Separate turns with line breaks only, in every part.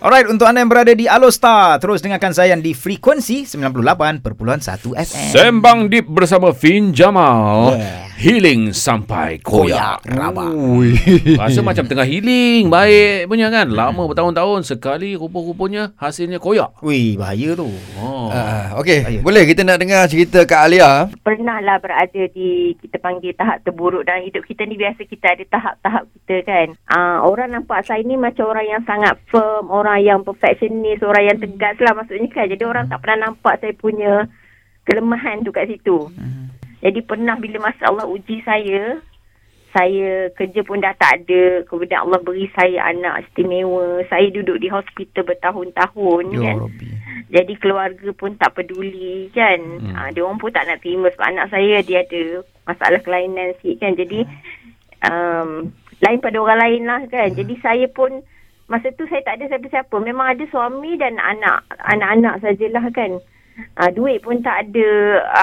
Alright, untuk anda yang berada di Alostar, terus dengarkan saya di frekuensi 98.1 FM.
Sembang Deep bersama Fin Jamal.
Yeah.
Healing sampai koyak.
Koyak, rabak.
Ui. Rasa macam tengah healing. Baik punya kan. Lama bertahun-tahun. Sekali rupa-rupanya hasilnya koyak.
Wih, bahaya tu.
Oh.
Uh, Okey, boleh kita nak dengar cerita Kak Alia.
pernah lah berada di kita panggil tahap terburuk dalam hidup kita ni biasa kita ada tahap-tahap kita kan. Ah orang nampak saya ni macam orang yang sangat firm, orang yang perfectionist, orang yang tegas lah maksudnya kan. Jadi orang tak pernah nampak saya punya kelemahan tu kat situ. Jadi pernah bila masa Allah uji saya, saya kerja pun dah tak ada. Kemudian Allah beri saya anak istimewa. Saya duduk di hospital bertahun-tahun
Ya
kan.
Rabbi.
Jadi keluarga pun tak peduli kan. Hmm. Ha, dia orang pun tak nak terima sebab anak saya dia ada masalah kelainan sikit kan. Jadi um, lain pada orang lain lah kan. Jadi saya pun masa tu saya tak ada siapa-siapa. Memang ada suami dan anak. Anak-anak sajalah kan. Ha, duit pun tak ada.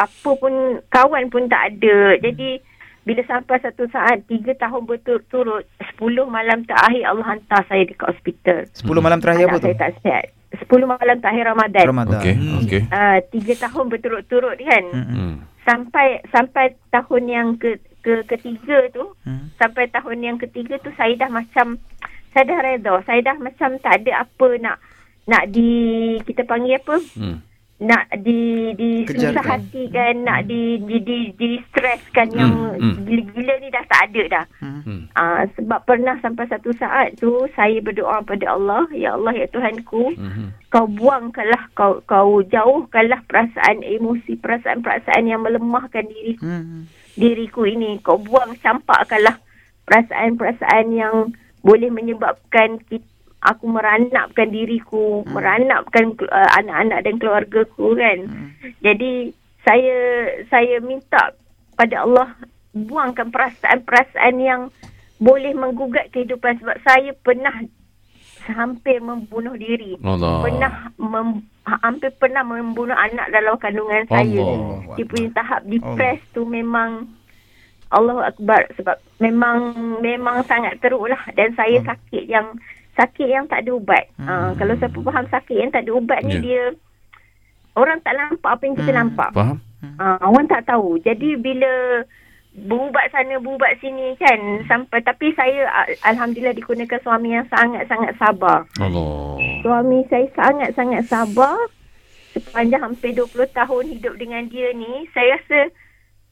Apa pun kawan pun tak ada. Jadi bila sampai satu saat tiga tahun berturut-turut 10 malam terakhir Allah hantar saya dekat hospital.
10 malam terakhir apa
Anak
tu?
saya tak sihat. 10 malam terakhir Ramadan.
Ramadan.
Okey,
Hmm.
okey.
Uh, tiga tahun berturut-turut kan.
Hmm.
Hmm.
Sampai sampai tahun yang ke, ke ketiga tu,
Hmm.
sampai tahun yang ketiga tu saya dah macam saya dah redha. Saya dah macam tak ada apa nak nak di kita panggil apa?
Hmm.
Nak di di susah
Kejarkan.
hati kan, nak di di di, di streskan yang
Hmm, hmm.
gila-gila ni dah tak ada dah.
Hmm.
Uh, sebab pernah sampai satu saat tu saya berdoa pada Allah, ya Allah ya Tuhanku,
Hmm.
kau buangkanlah kau kau jauhkanlah perasaan emosi perasaan-perasaan yang melemahkan diri
Hmm.
diriku ini kau buang campakkanlah perasaan-perasaan yang boleh menyebabkan kita, aku meranapkan diriku hmm. meranapkan uh, anak-anak dan keluargaku kan
Hmm.
jadi saya saya minta pada Allah buangkan perasaan-perasaan yang boleh menggugat kehidupan sebab saya pernah hampir membunuh diri
Allah.
pernah mem, ha- hampir pernah membunuh anak dalam kandungan saya.
Allah.
Dia punya tahap depres tu memang Allahu Akbar sebab memang memang sangat teruk lah dan saya
Hmm.
sakit yang sakit yang tak ada ubat.
Hmm.
Uh, kalau siapa faham sakit yang tak ada ubat ni
Ya.
dia orang tak nampak apa yang kita
Hmm.
nampak.
Faham?
Uh, orang tak tahu. Jadi bila berubat sana berubat sini kan sampai tapi saya al- alhamdulillah dikurniakan suami yang sangat-sangat sabar.
Allah.
Suami saya sangat-sangat sabar sepanjang hampir 20 tahun hidup dengan dia ni. Saya rasa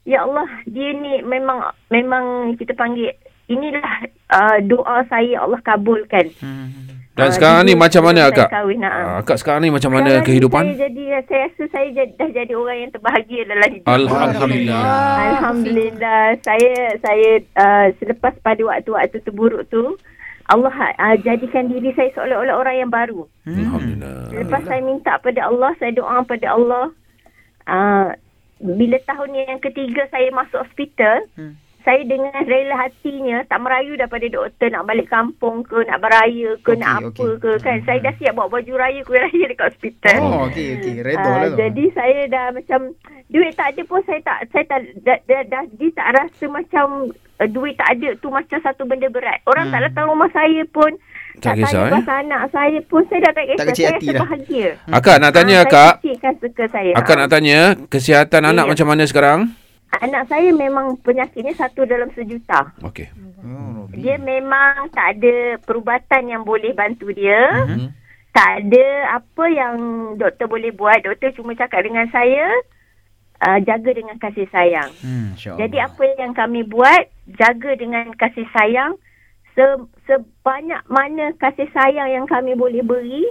ya Allah dia ni memang memang kita panggil inilah uh, doa saya Allah kabulkan.
Hmm.
Dan
Ah,
sekarang ni macam mana akak?
Kahwin, ha.
Ah, Akak sekarang ni macam mana
Sekarang
kehidupan?
Saya jadi saya rasa saya jadi, dah jadi orang yang terbahagia dalam hidup.
Alhamdulillah.
Alhamdulillah. Saya saya uh, selepas pada waktu-waktu terburuk tu Allah uh, jadikan diri saya seolah-olah orang yang baru.
Hmm.
Alhamdulillah.
Lepas saya minta pada Allah, saya doa pada Allah. Uh, bila tahun yang ketiga saya masuk hospital,
Hmm.
Saya dengan rela hatinya tak merayu daripada doktor nak balik kampung ke, nak beraya ke,
Okey,
nak apa
okey.
ke kan. Saya dah siap bawa baju raya, kuih raya dekat hospital.
Oh, okey okey. Redha
Ah,
lah tu.
jadi saya dah macam duit tak ada pun saya tak saya tak dah, dah, dah, dia tak rasa macam uh, duit tak ada tu macam satu benda berat. Orang
Hmm.
tak datang rumah saya pun
Tak
tak,
kisah,
tanya
eh?
pasal anak saya pun saya dah tak kisah.
Tak kecil
saya
hati
rasa
dah.
bahagia.
Akak nak tanya
Ah,
akak.
Saya saya.
Akak nak tanya kesihatan anak
Ya.
macam mana sekarang?
Anak saya memang penyakitnya satu dalam sejuta.
Okey.
Oh.
Dia memang tak ada perubatan yang boleh bantu dia.
Mhm.
Tak ada apa yang doktor boleh buat. Doktor cuma cakap dengan saya, uh, jaga dengan kasih sayang.
Hmm, insya-Allah.
Jadi apa yang kami buat, jaga dengan kasih sayang. Se, sebanyak mana kasih sayang yang kami boleh beri,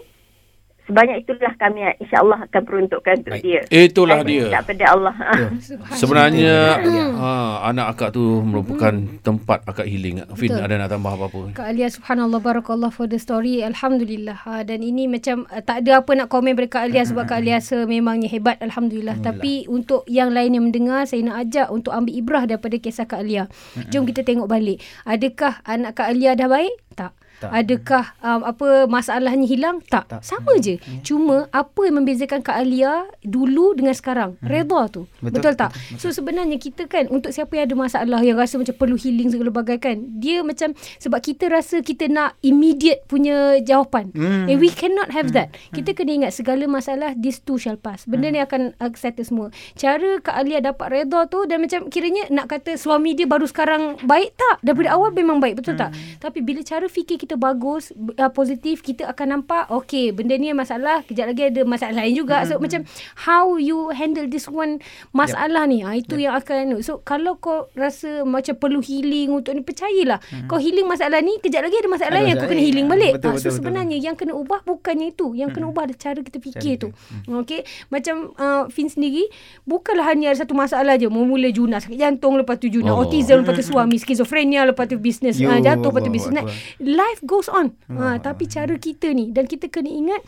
sebanyak itulah kami insya-Allah akan peruntukkan untuk dia.
Itulah
Saya
dia.
minta pada Allah.
Betul.
Sebenarnya
Ya.
ha, anak akak tu merupakan tempat akak healing. Fin
Betul.
ada nak tambah apa-apa?
Kak Alia subhanallah barakallah for the story alhamdulillah ha, dan ini macam uh, tak ada apa nak komen pada Kak Alia sebab Kak Alia memangnya hebat alhamdulillah. tapi untuk yang lain yang mendengar saya nak ajak untuk ambil ibrah daripada kisah Kak Alia jom kita tengok balik adakah anak Kak Alia dah baik tak
Tak.
Adakah um, apa masalahnya hilang? Tak.
Tak.
Sama je. Cuma apa yang membezakan Kak Alia dulu dengan sekarang? Redha tu.
Betul.
Betul, tak? So sebenarnya kita kan untuk siapa yang ada masalah yang rasa macam perlu healing segala bagai kan. Dia macam sebab kita rasa kita nak immediate punya jawapan.
Hmm.
And we cannot have that. Kita kena ingat segala masalah this too shall pass. Benda ni akan uh, settle semua. Cara Kak Alia dapat redha tu dan macam kiranya nak kata suami dia baru sekarang baik tak? Daripada awal memang baik betul tak? Tapi bila cara fikir kita bagus, uh, positif, kita akan nampak okay benda ni masalah, kejap lagi ada masalah lain juga. So macam how you handle this one masalah ni. Ah itu yang akan so kalau kau rasa macam perlu healing untuk ni percayalah. Kau healing masalah ni, kejap lagi ada masalah lain yang kau kena healing
Ah,
balik.
betul,
Ah, so
betul, betul.
sebenarnya yang kena ubah bukannya itu. Yang kena ubah ada cara kita fikir tu. Okey. Macam uh, Fin sendiri bukanlah hanya ada satu masalah je. Mula Juna sakit jantung lepas tu Juna
Oh.
autism lepas tu suami skizofrenia lepas tu bisnes
Yo,
uh, jatuh lepas tu bisnes. Life goes on. Ha, tapi cara kita ni dan kita kena ingat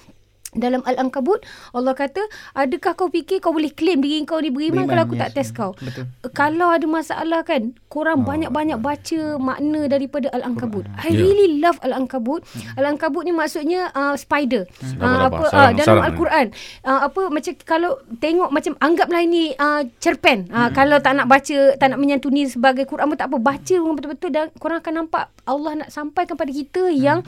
dalam Al-Ankabut Allah kata adakah kau fikir kau boleh claim diri kau ni beriman,
Beriman,
kalau aku
yes.
tak test kau?
Betul.
kalau ada masalah kan korang banyak-banyak baca makna daripada Al-Ankabut. I
Ya.
really love Al-Ankabut. Al-Ankabut ni maksudnya uh, spider. Uh,
Sabar,
apa uh, dalam. Al-Quran. Uh, apa macam kalau tengok macam anggaplah ini uh, cerpen. Uh, kalau tak nak baca tak nak menyantuni sebagai Quran pun tak apa baca orang betul-betul dan korang akan nampak Allah nak sampaikan pada kita yang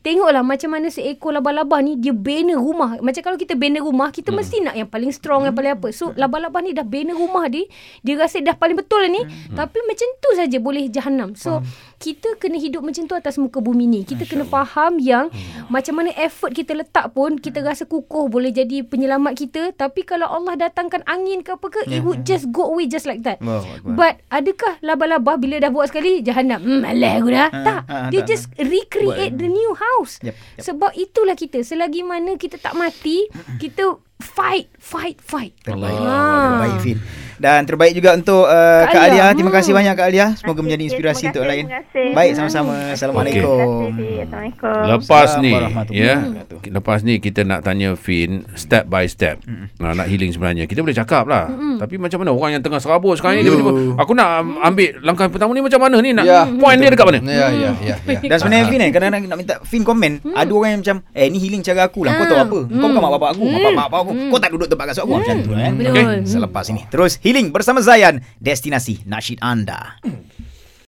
tengoklah macam mana seekor labah-labah ni dia bina rumah. Macam kalau kita bina rumah kita
Hmm.
mesti nak yang paling strong yang paling apa. So labah-labah ni dah bina rumah dia dia rasa dah paling betul lah ni.
Hmm.
tapi macam tu saja boleh jahanam. So kita kena hidup macam tu atas muka bumi ni. Kita kena faham yang
Hmm.
macam mana effort kita letak pun kita rasa kukuh boleh jadi penyelamat kita. Tapi kalau Allah datangkan angin ke apa ke it would just go away just like that.
Akbar.
but adakah labah-labah bila dah buat sekali jahanam? Hmm malas aku dah. Tak.
ha,
dia
tak.
just recreate the new house.
Yep, yep.
sebab itulah kita. Selagi mana kita tak mati kita fight fight fight
Terbaik.
Ah.
Terbaik Fin. Dan terbaik juga untuk uh,
Kak
Kak
Alia.
Alia. Terima kasih
Hmm.
banyak Kak Alia. Semoga
Terima
menjadi inspirasi
terima
untuk
kasih,
lain. Baik sama-sama. Assalamualaikum.
Kasih. Assalamualaikum.
Lepas ni
Warahmatullahi
ya
wabarakatuh.
lepas ni kita nak tanya Fin step by step nah, nak healing sebenarnya kita boleh cakap lah tapi macam mana orang yang tengah serabut sekarang ni tiba-tiba aku nak am- ambil langkah pertama ni macam mana ni nak
Ya.
point dia dekat mana
Ya, ya, ya, ya.
Dan sebenarnya Fin kan Kadang-kadang nak minta Fin komen Ada orang yang macam Eh ni healing cara aku lah Kau tahu apa Kau bukan mak bapak aku Mak bapak bapak aku Kau tak duduk tempat kasut aku Macam tu kan
Betul.
Okay Selepas ini. Terus healing bersama Zayan Destinasi nasyid anda